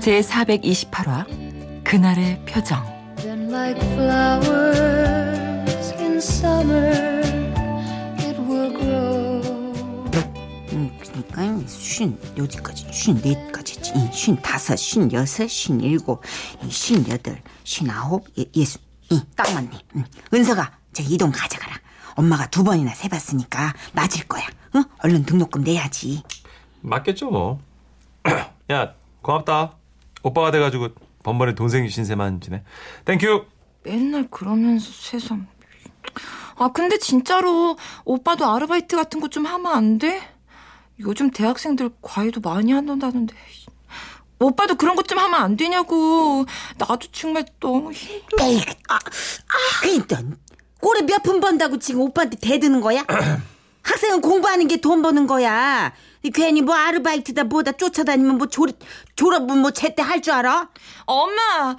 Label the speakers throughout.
Speaker 1: 제 428화 그날의 표정.
Speaker 2: 음, 그러니까 쉰 여기까지 쉰 넷까지지 쉰 다섯 쉰 여섯 쉰 일곱 쉰 여덟 쉰 아홉 예, 예수 이딱 맞네 응. 은서가 저 이동 가져가라 엄마가 두 번이나 세봤으니까 맞을 거야 응? 얼른 등록금 내야지
Speaker 3: 맞겠죠 뭐. 야 고맙다. 오빠가 돼가지고 번번에 동생 신세만 지내. Thank you.
Speaker 4: 맨날 그러면서 세상. 아 근데 진짜로 오빠도 아르바이트 같은 거 좀 하면 안 돼? 요즘 대학생들 과외도 많이 한다는데. 오빠도 그런 것 좀 하면 안 되냐고. 나도 정말 너무 힘들어.
Speaker 2: 에이 아, 아 그니까 꼴에 몇 푼 번다고 지금 오빠한테 대드는 거야? 학생은 공부하는 게 돈 버는 거야 괜히 뭐 아르바이트다 뭐다 쫓아다니면 뭐 졸업, 졸업은 뭐 제때 할 줄 알아?
Speaker 4: 엄마,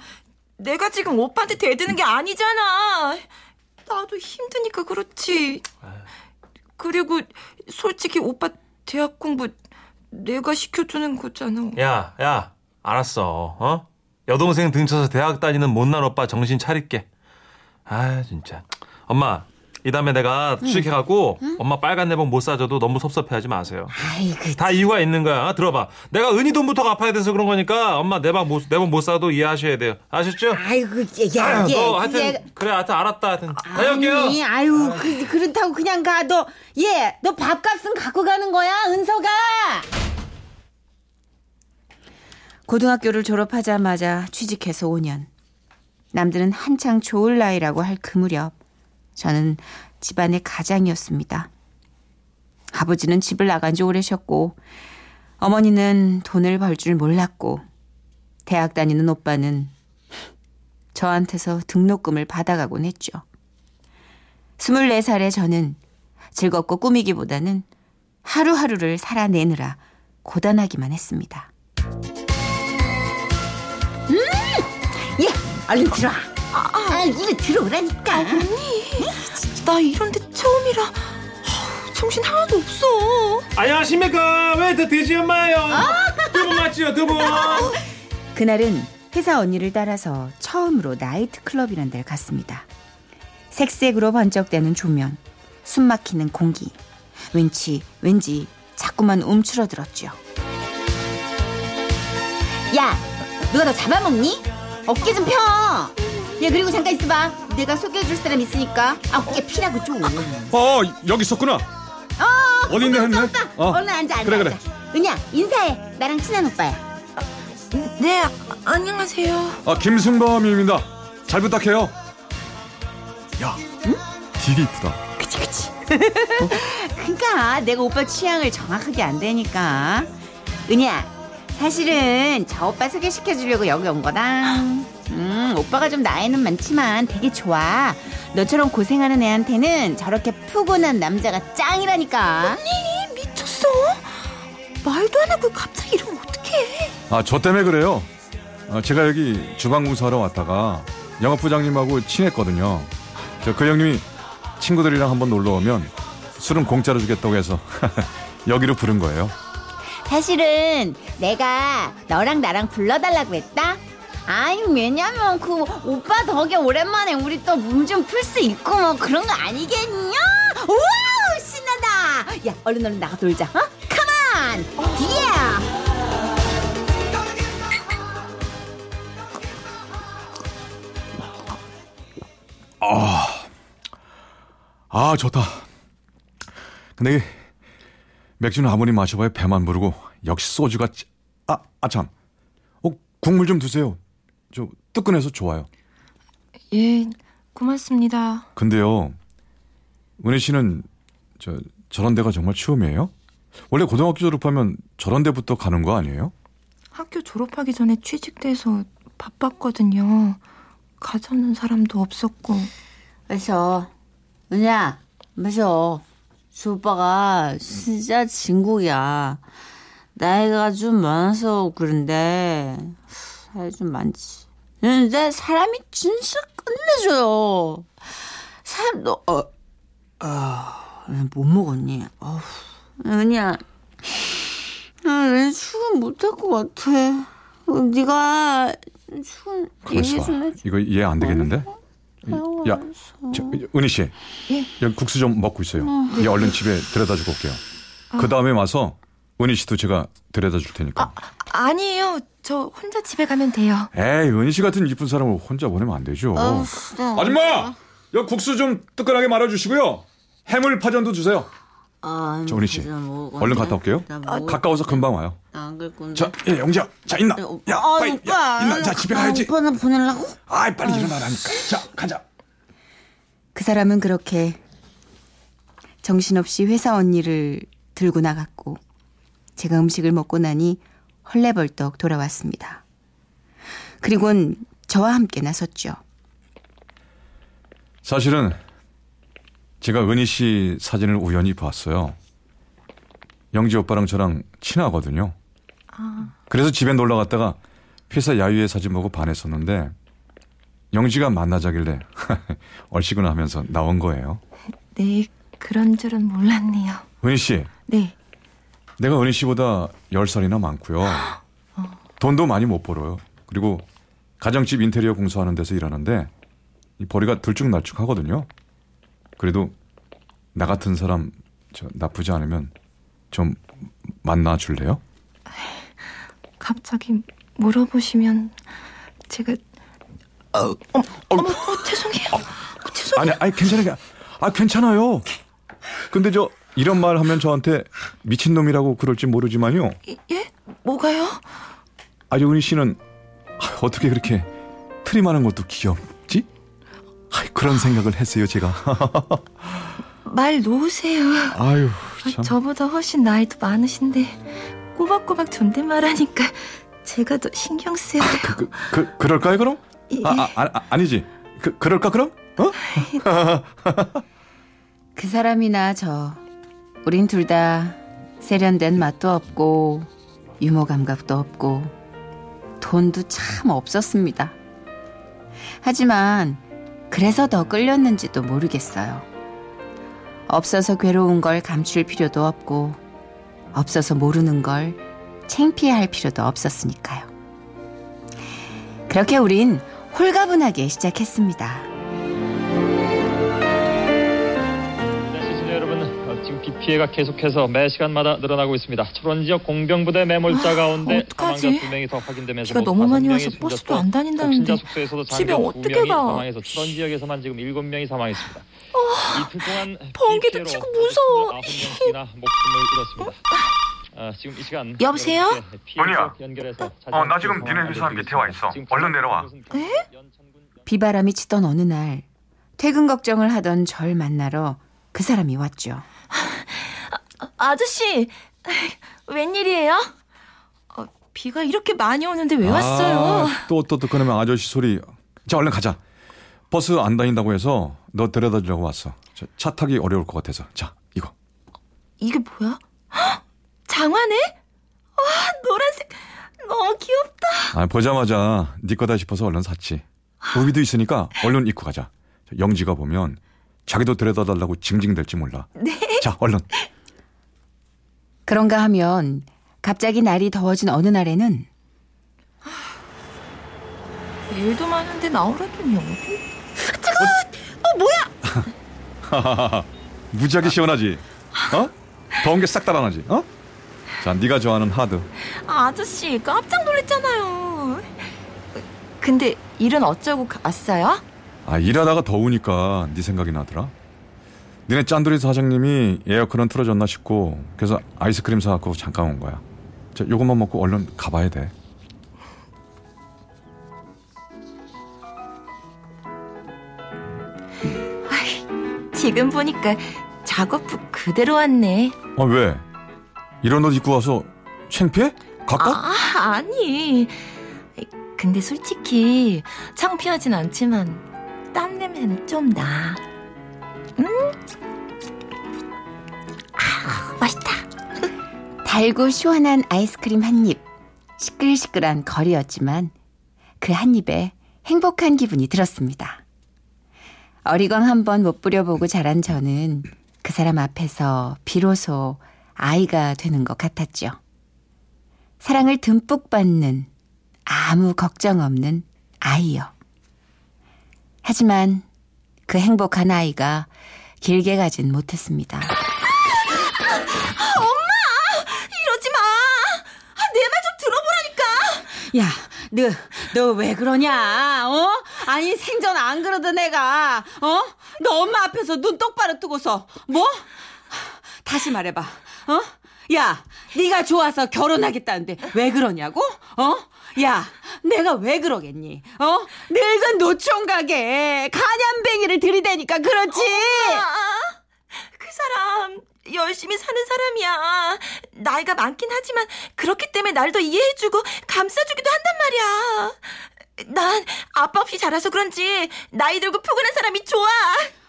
Speaker 4: 내가 지금 오빠한테 대드는 게 아니잖아. 나도 힘드니까 그렇지. 그리고 솔직히 오빠 대학 공부 내가 시켜주는 거잖아.
Speaker 3: 야, 야, 알았어. 어? 여동생 등쳐서 대학 다니는 못난 오빠 정신 차릴게. 아, 진짜. 엄마, 이 다음에 내가 취직해갖고 응? 엄마 빨간 내복 못 사줘도 너무 섭섭해하지 마세요.
Speaker 2: 아이고,
Speaker 3: 다 이유가 있는 거야. 어? 들어봐. 내가 은희 돈부터 갚아야 돼서 그런 거니까 엄마 내방 못 내복 못 사도 이해하셔야 돼요. 아셨죠?
Speaker 2: 아이고, 야,
Speaker 3: 야, 너 하여튼 얘... 그래, 하여튼 알았다. 하여튼 다녀올게요.
Speaker 2: 아니, 아유, 그, 그렇다고 그냥 가. 너, 얘, 너 밥값은 갖고 가는 거야, 은서가. 고등학교를 졸업하자마자 취직해서 5년. 남들은 한창 좋을 나이라고 할 그 무렵 저는 집안의 가장이었습니다. 아버지는 집을 나간 지 오래셨고 어머니는 돈을 벌 줄 몰랐고 대학 다니는 오빠는 저한테서 등록금을 받아가곤 했죠. 24살의 저는 즐겁고 꾸미기보다는 하루하루를 살아내느라 고단하기만 했습니다. 음! 예! 얼른 들어와. 아, 아, 아 이거 들어오라니까. 아,
Speaker 4: 언니. 나 이런데 처음이라 아, 정신 하나도 없어.
Speaker 3: 안녕하십니까? 왜더 돼지 엄마예요? 두 분 맞지요, 두 분.
Speaker 2: 그날은 회사 언니를 따라서 처음으로 나이트클럽이란 데를 갔습니다. 색색으로 번쩍대는 조명, 숨막히는 공기, 왠지 왠지 자꾸만 움츠러들었죠. 야, 누가 너 잡아먹니? 어깨 좀 펴. 야 그리고 잠깐 있어봐. 내가 소개해줄 사람 있으니까 아 어깨 피라고 좀.
Speaker 5: 어 여기 있었구나.
Speaker 2: 어
Speaker 5: 어디 있네 했네.
Speaker 2: 어. 얼른 앉아 앉아.
Speaker 5: 그래 그래.
Speaker 2: 은야 인사해. 나랑 친한 오빠야.
Speaker 4: 네 아, 안녕하세요.
Speaker 5: 아 김승범입니다. 잘 부탁해요. 야, 응? 되게 이쁘다.
Speaker 2: 그치 그치. 어? 그러니까 내가 오빠 취향을 정확하게 안 되니까. 은야 사실은 저 오빠 소개시켜 주려고 여기 온 거다. 음, 오빠가 좀 나이는 많지만 되게 좋아. 너처럼 고생하는 애한테는 저렇게 푸근한 남자가 짱이라니까.
Speaker 4: 언니 미쳤어? 말도 안 하고 갑자기 이러면 어떡해?
Speaker 5: 아, 저 때문에 그래요. 아, 제가 여기 주방공사하러 왔다가 영업 부장님하고 친했거든요. 저 그 형님이 친구들이랑 한번 놀러 오면 술은 공짜로 주겠다고 해서 여기로 부른 거예요.
Speaker 2: 사실은 내가 너랑 나랑 불러달라고 했다. 아니 왜냐면 그 오빠 덕에 오랜만에 우리 또 몸 좀 풀 수 있고 뭐 그런 거 아니겠냐? 우와 신난다. 야 얼른 얼른 나가 놀자. 어? 컴온. 뒤에.
Speaker 5: 아, 아 좋다. 근데 맥주는 아무리 마셔봐야 배만 부르고 역시 소주가 아, 아 참. 어, 국물 좀 드세요. 저 뜨끈해서 좋아요.
Speaker 4: 예, 고맙습니다.
Speaker 5: 근데요, 은혜 씨는 저 저런 데가 정말 처음이에요? 원래 고등학교 졸업하면 저런 데부터 가는 거 아니에요?
Speaker 4: 학교 졸업하기 전에 취직돼서 바빴거든요. 가자는 사람도 없었고.
Speaker 2: 마셔. 은야, 마셔. 저 오빠가 진짜 진국이야. 나이가 좀 많아서 그런데 살이 좀 많지. 근데 사람이 진짜 끝내줘요. 사람 너 어, 아, 못 먹었니? 어후, 은야, 나 출근 못할 것 같아. 어, 네가 출근 얘기 좀
Speaker 5: 봐.
Speaker 2: 해줘.
Speaker 5: 이거 이해 안 되겠는데? 이- 야, 저, 은희 씨.
Speaker 4: 예.
Speaker 5: 여기 국수 좀 먹고 있어요. 이 얼른 집에 데려다 주고 올게요. 그 다음에 와서 은희 씨도 제가 데려다 줄 테니까.
Speaker 4: 아니에요. 저 혼자 집에 가면 돼요.
Speaker 5: 에이, 은희 씨 같은 이쁜 사람을 혼자 보내면 안 되죠.
Speaker 2: 어,
Speaker 5: 아줌마! 여기 국수 좀 뜨끈하게 말아주시고요. 해물 파전도 주세요.
Speaker 2: 아,
Speaker 5: 저 은희 씨, 얼른 갔다 올게요. 가까워서 금방 와요.
Speaker 2: 안갈 건데.
Speaker 5: 자, 예, 영지야. 자, 있나? 야,
Speaker 2: 아,
Speaker 5: 빨리.
Speaker 2: 오빠.
Speaker 5: 야, 있나? 자, 집에 가야지.
Speaker 2: 아, 오빠는 보내려고?
Speaker 5: 아이, 빨리 일어나라니까. 자, 가자.
Speaker 2: 그 사람은 그렇게 정신없이 회사 언니를 들고 나갔고 제가 음식을 먹고 나니 헐레벌떡 돌아왔습니다. 그리곤 저와 함께 나섰죠.
Speaker 5: 사실은 제가 은희 씨 사진을 우연히 봤어요. 영지 오빠랑 저랑 친하거든요. 그래서 집에 놀러 갔다가 회사 야유회 사진 보고 반했었는데 영지가 만나자길래 얼씨구나 하면서 나온 거예요.
Speaker 4: 네, 그런 줄은 몰랐네요.
Speaker 5: 은희 씨,
Speaker 4: 네.
Speaker 5: 내가 은희 씨보다 10살이나 많고요. 돈도 많이 못 벌어요. 그리고 가정집 인테리어 공사하는 데서 일하는데 이 벌이가 들쭉날쭉 하거든요. 그래도 나 같은 사람 저 나쁘지 않으면 좀 만나 줄래요?
Speaker 4: 갑자기 물어보시면 제가 어, 어머, 어머, 어, 죄송해요.
Speaker 5: 아니, 아니 괜찮아요. 아 괜찮아요. 근데 저 이런 말 하면 저한테 미친 놈이라고 그럴지 모르지만요.
Speaker 4: 예? 뭐가요?
Speaker 5: 아니 은희 씨는 어떻게 그렇게 트림하는 것도 귀엽지? 그런 생각을 했어요 제가.
Speaker 4: 말 놓으세요.
Speaker 5: 아유
Speaker 4: 아,
Speaker 5: 참.
Speaker 4: 저보다 훨씬 나이도 많으신데 꼬박꼬박 존댓말하니까 제가 더 신경 쓰여요.
Speaker 5: 그, 그 그럴까요 그럼? 아, 아, 아 아, 아 니지. 그 그럴까 그럼? 어?
Speaker 2: 그 사람이나 저 우린 둘 다 세련된 맛도 없고 유머 감각도 없고 돈도 참 없었습니다. 하지만 그래서 더 끌렸는지도 모르겠어요. 없어서 괴로운 걸 감출 필요도 없고 없어서 모르는 걸 창피해할 필요도 없었으니까요. 그렇게 우린 홀가분하게 시작했습니다.
Speaker 6: 어, 비 피해가 계속해서 매 시간마다 늘어나고 있습니다. 철원 지역 공병부대 매몰자 가운데
Speaker 4: 어떡하지?
Speaker 6: 사망자 두 명이 더 확인되면서
Speaker 4: 비가
Speaker 6: 모두
Speaker 4: 너무 많이 와서 버스도 안 다닌다는데 집에 어떻게 가?
Speaker 6: 사망해서 철원 지역에서만 지금 일곱 명이 사망했습니다. 이틀 동안 비
Speaker 4: 번개도 치고 무서워.
Speaker 6: 29명씩이나 목숨을 잃었습니다. 아, 지금 이 시간
Speaker 4: 여보세요?
Speaker 6: 연결해서
Speaker 5: 어, 나 지금 니네 회사 밑에 와 있어. 얼른 내려와.
Speaker 6: 연천군
Speaker 2: 비바람이 치던 어느 날 퇴근 걱정을 하던 절 만나러 그 사람이 왔죠.
Speaker 4: 아저씨, 웬일이에요? 어, 비가 이렇게 많이 오는데 왜 왔어요?
Speaker 5: 또 또 또 그러면 아저씨 소리. 자 얼른 가자. 버스 안 다닌다고 해서 너 데려다 주려고 왔어. 저, 차 타기 어려울 것 같아서. 자 이거.
Speaker 4: 이게 뭐야? 헉, 장화네? 와, 노란색 너무 귀엽다.
Speaker 5: 아, 보자마자 네 거다 싶어서 얼른 샀지. 우비도 있으니까 얼른 입고 가자. 저 영지가 보면 자기도 데려다 달라고 징징댈지 몰라.
Speaker 4: 네.
Speaker 5: 자 얼른.
Speaker 2: 그런가 하면 갑자기 날이 더워진 어느 날에는
Speaker 4: 일도 많은데 나오라더니 어디?
Speaker 5: 무지하게 시원하지. 어? 더운 게 싹 달아나지. 어? 자 네가 좋아하는 하드.
Speaker 4: 아, 아저씨 깜짝 놀랐잖아요. 근데 일은 어쩌고 갔어요?
Speaker 5: 아 일하다가 더우니까 네 생각이 나더라. 니네 짠돌이 사장님이 에어컨은 틀어졌나 싶고 그래서 아이스크림 사갖고 잠깐 온 거야. 자 요것만 먹고 얼른 가봐야 돼.
Speaker 4: 지금 보니까 작업복 그대로 왔네.
Speaker 5: 아 왜? 이런 옷 입고 와서 창피해? 갈까?
Speaker 4: 아, 아니. 근데 솔직히 창피하진 않지만 땀 냄새는 좀 나.
Speaker 2: 달고 시원한 아이스크림 한 입. 시끌시끌한 거리였지만 그 한 입에 행복한 기분이 들었습니다. 어리광 한 번 못 부려보고 자란 저는 그 사람 앞에서 비로소 아이가 되는 것 같았죠. 사랑을 듬뿍 받는 아무 걱정 없는 아이요. 하지만 그 행복한 아이가 길게 가진 못했습니다.
Speaker 4: 이러지 마. 아, 내 말 좀 들어보라니까.
Speaker 2: 야, 너, 너 왜 그러냐, 어? 아니, 생전 안 그러던 애가, 어? 너 엄마 앞에서 눈 똑바로 뜨고서, 뭐? 다시 말해봐, 어? 야, 네가 좋아서 결혼하겠다는데 왜 그러냐고? 어? 야, 내가 왜 그러겠니? 어? 늙은 노총각에 간염뱅이를 들이대니까 그렇지?
Speaker 4: 아, 그 사람 열심히 사는 사람이야. 나이가 많긴 하지만 그렇기 때문에 날 더 이해해주고 감싸주기도 한단 말이야. 난 아빠 없이 자라서 그런지 나이 들고 푸근한 사람이 좋아.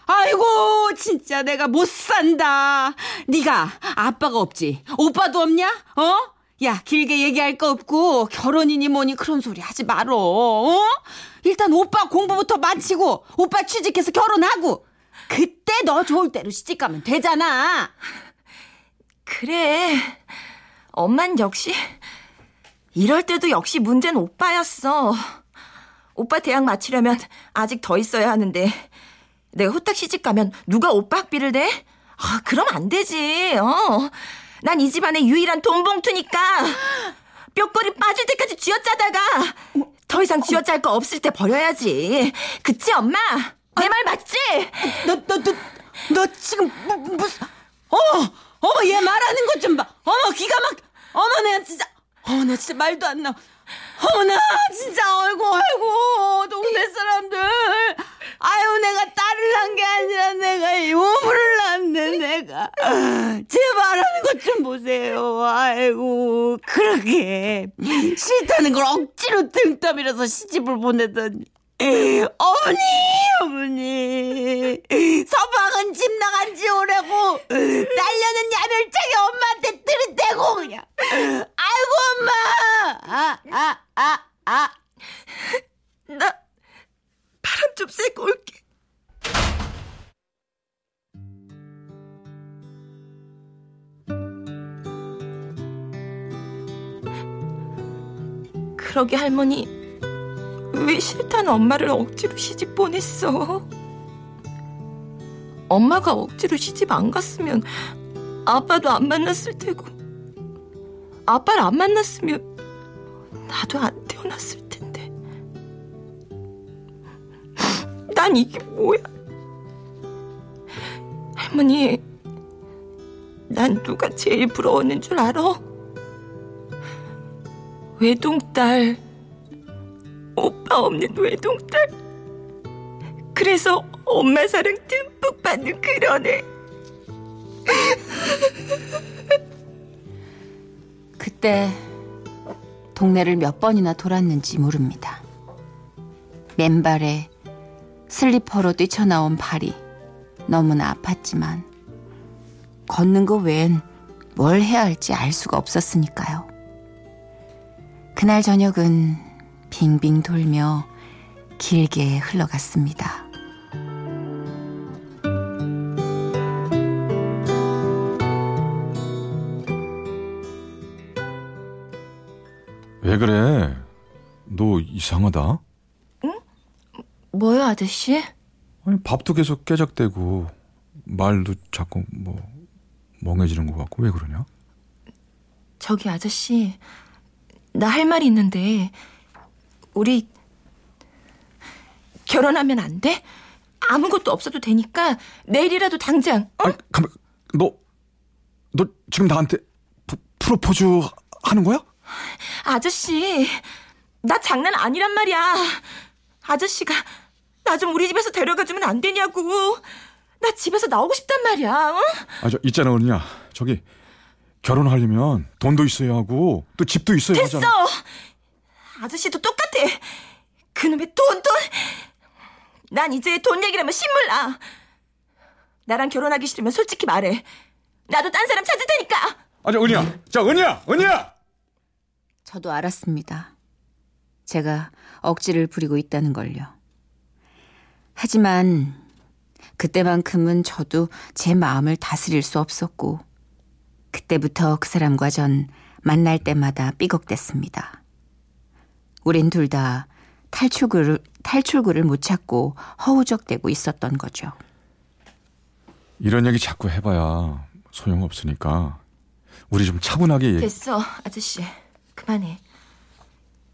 Speaker 2: 아이고 진짜 내가 못 산다. 네가 아빠가 없지. 오빠도 없냐? 어? 야 길게 얘기할 거 없고 결혼이니 뭐니 그런 소리 하지 말어. 어? 일단 오빠 공부부터 마치고 오빠 취직해서 결혼하고 그때 너 좋을 대로 시집 가면 되잖아.
Speaker 4: 그래. 엄만 역시 이럴 때도 역시 문제는 오빠였어. 오빠 대학 마치려면 아직 더 있어야 하는데 내가 후딱 시집 가면 누가 오빠 학비를 내? 아, 그럼 안 되지. 어. 난 이 집안의 유일한 돈 봉투니까 뼈꼬리 빠질 때까지 쥐어짜다가 더 이상 쥐어짤 거 없을 때 버려야지. 그치 엄마? 내 말 맞지?
Speaker 2: 너 너 너 너 지금 뭐, 무슨 어머 어머 얘 말하는 것 좀 봐. 어머 기가 막 어머 내가 진짜 어머 나 진짜 말도 안 나. 어머 나 진짜 아이고 아이고 동네 사람들 아유 내가 딸을 낳은 게 아니라 내가 요물을 낳네 내가 제 말하는 것 좀 보세요 아이고 그렇게 싫다는 걸 억지로 등 떠밀어서 시집을 보내더니 어머니 어머니. 서방은 집 나간 지 오래고 딸려는 야멸차게 엄마한테 들이대고 그냥. 아이고 엄마. 아 아 아 아.
Speaker 4: 나 바람 좀 쐬고 올게. 그러게 할머니 왜 싫다는 엄마를 억지로 시집 보냈어? 엄마가 억지로 시집 안 갔으면 아빠도 안 만났을 테고 아빠를 안 만났으면 나도 안 태어났을 텐데 난 이게 뭐야? 할머니, 난 누가 제일 부러웠는 줄 알아? 외동딸, 오빠 없는 외동딸. 그래서 엄마 사랑 듬뿍 받는 그런 애.
Speaker 2: 그때 동네를 몇 번이나 돌았는지 모릅니다. 맨발에 슬리퍼로 뛰쳐나온 발이 너무나 아팠지만 걷는 거 외엔 뭘 해야 할지 알 수가 없었으니까요. 그날 저녁은 빙빙 돌며 길게 흘러갔습니다.
Speaker 5: 왜 그래? 너 이상하다.
Speaker 4: 뭐요, 아저씨?
Speaker 5: 아니, 밥도 계속 깨작대고 말도 자꾸 뭐 멍해지는 것 같고 왜 그러냐?
Speaker 4: 저기 아저씨, 나 할 말이 있는데, 우리 결혼하면 안 돼? 아무것도 없어도 되니까 내일이라도 당장. 어?
Speaker 5: 아니, 가만, 너, 너 지금 나한테 프, 프로포즈 하는 거야?
Speaker 4: 아저씨, 나 장난 아니란 말이야. 아저씨가 나 좀 우리 집에서 데려가 주면 안 되냐고. 나 집에서 나오고 싶단 말이야. 어?
Speaker 5: 아, 저, 있잖아, 언니야. 저기, 결혼하려면 돈도 있어야 하고 또 집도 있어야
Speaker 4: 됐어!
Speaker 5: 하잖아.
Speaker 4: 아저씨도 똑같아. 그놈의 돈, 돈! 난 이제 돈 얘기라면 신물 나. 나랑 결혼하기 싫으면 솔직히 말해. 나도 딴 사람 찾을 테니까!
Speaker 5: 아니 은희야, 자 은희야, 은희야.
Speaker 2: 저도 알았습니다. 제가 억지를 부리고 있다는 걸요. 하지만 그때만큼은 저도 제 마음을 다스릴 수 없었고 그때부터 그 사람과 전 만날 때마다 삐걱댔습니다. 우린 둘 다 탈출구를 탈출구를 못 찾고 허우적대고 있었던 거죠.
Speaker 5: 이런 얘기 자꾸 해봐야 소용 없으니까 우리 좀 차분하게 얘기.
Speaker 4: 됐어, 아저씨. 그만해.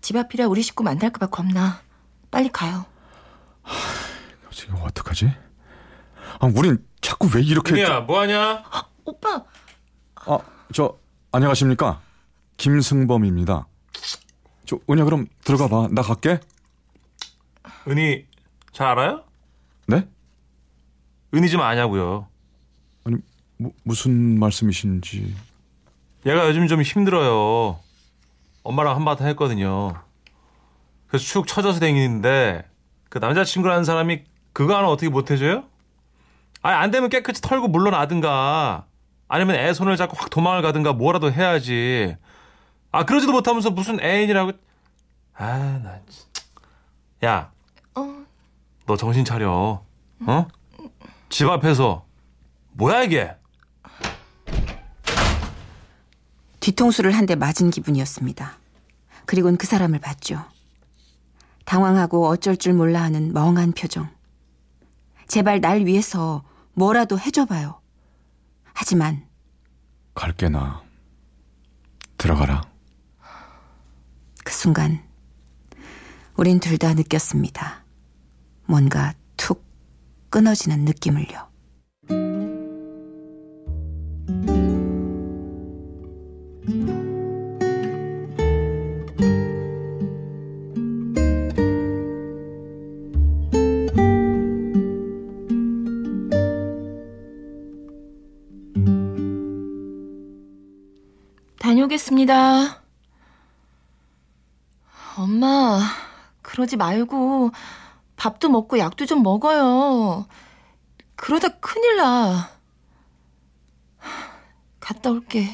Speaker 4: 집 앞이라 우리 식구 만날까봐 겁나. 빨리 가요.
Speaker 5: 지금 어떡하지? 아, 우린 자꾸 왜 이렇게?
Speaker 3: 은희야 뭐하냐?
Speaker 4: 오빠,
Speaker 5: 아, 저 안녕하십니까? 김승범입니다. 저 은희야 그럼 들어가 봐. 나 갈게.
Speaker 3: 은희 잘 알아요?
Speaker 5: 네?
Speaker 3: 은희 좀 아냐고요.
Speaker 5: 아니 무, 무슨 말씀이신지.
Speaker 3: 얘가 요즘 좀 힘들어요. 엄마랑 한바탕 했거든요. 그래서 축 처져서 다니는데 그 남자친구라는 사람이 그거 하나 어떻게 못해줘요? 아니 안 되면 깨끗이 털고 물러나든가 아니면 애 손을 잡고 확 도망을 가든가 뭐라도 해야지. 아 그러지도 못하면서 무슨 애인이라고. 아나 진짜. 야,
Speaker 4: 어,
Speaker 3: 너 정신 차려. 어? 집 앞에서 뭐야 이게?
Speaker 2: 뒤통수를 한 대 맞은 기분이었습니다. 그리곤 그 사람을 봤죠. 당황하고 어쩔 줄 몰라 하는 멍한 표정. 제발 날 위해서 뭐라도 해줘봐요. 하지만
Speaker 5: 갈게 나. 들어가라.
Speaker 2: 그 순간 우린 둘 다 느꼈습니다. 뭔가 툭 끊어지는 느낌을요.
Speaker 4: 다녀오겠습니다. 엄마, 그러지 말고 밥도 먹고 약도 좀 먹어요. 그러다 큰일 나. 갔다 올게.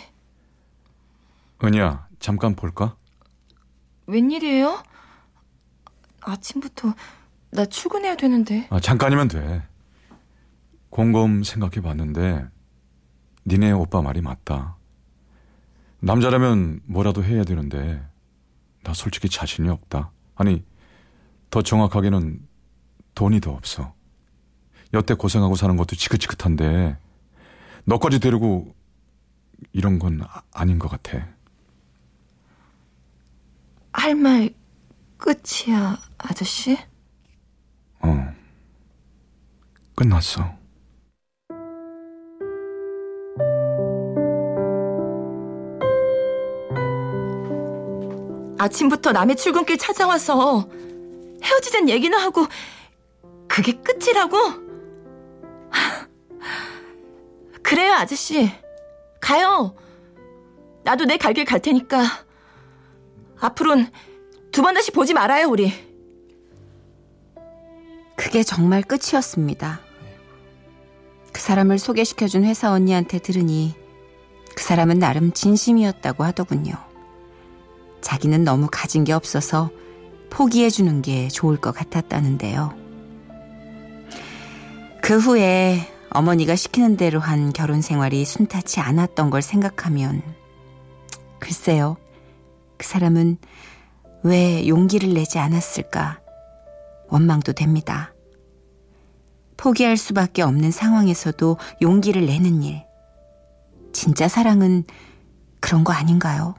Speaker 5: 은희야 잠깐 볼까?
Speaker 4: 웬일이에요? 아침부터 나 출근해야 되는데.
Speaker 5: 아, 잠깐이면 돼. 곰곰 생각해 봤는데 니네 오빠 말이 맞다. 남자라면 뭐라도 해야 되는데 나 솔직히 자신이 없다. 아니 더 정확하게는 돈이 더 없어. 여태 고생하고 사는 것도 지긋지긋한데 너까지 데리고 이런 건 아- 아닌 것 같아.
Speaker 4: 할 말 끝이야, 아저씨?
Speaker 5: 어. 끝났어.
Speaker 4: 아침부터 남의 출근길 찾아와서 헤어지잔 얘기나 하고 그게 끝이라고? 하, 그래요, 아저씨. 가요. 나도 내 갈 길 갈 테니까. 앞으론 두 번 다시 보지 말아요, 우리.
Speaker 2: 그게 정말 끝이었습니다. 그 사람을 소개시켜준 회사 언니한테 들으니 그 사람은 나름 진심이었다고 하더군요. 자기는 너무 가진 게 없어서 포기해 주는 게 좋을 것 같았다는데요. 그 후에 어머니가 시키는 대로 한 결혼 생활이 순탄치 않았던 걸 생각하면 글쎄요. 그 사람은 왜 용기를 내지 않았을까 원망도 됩니다. 포기할 수밖에 없는 상황에서도 용기를 내는 일. 진짜 사랑은 그런 거 아닌가요?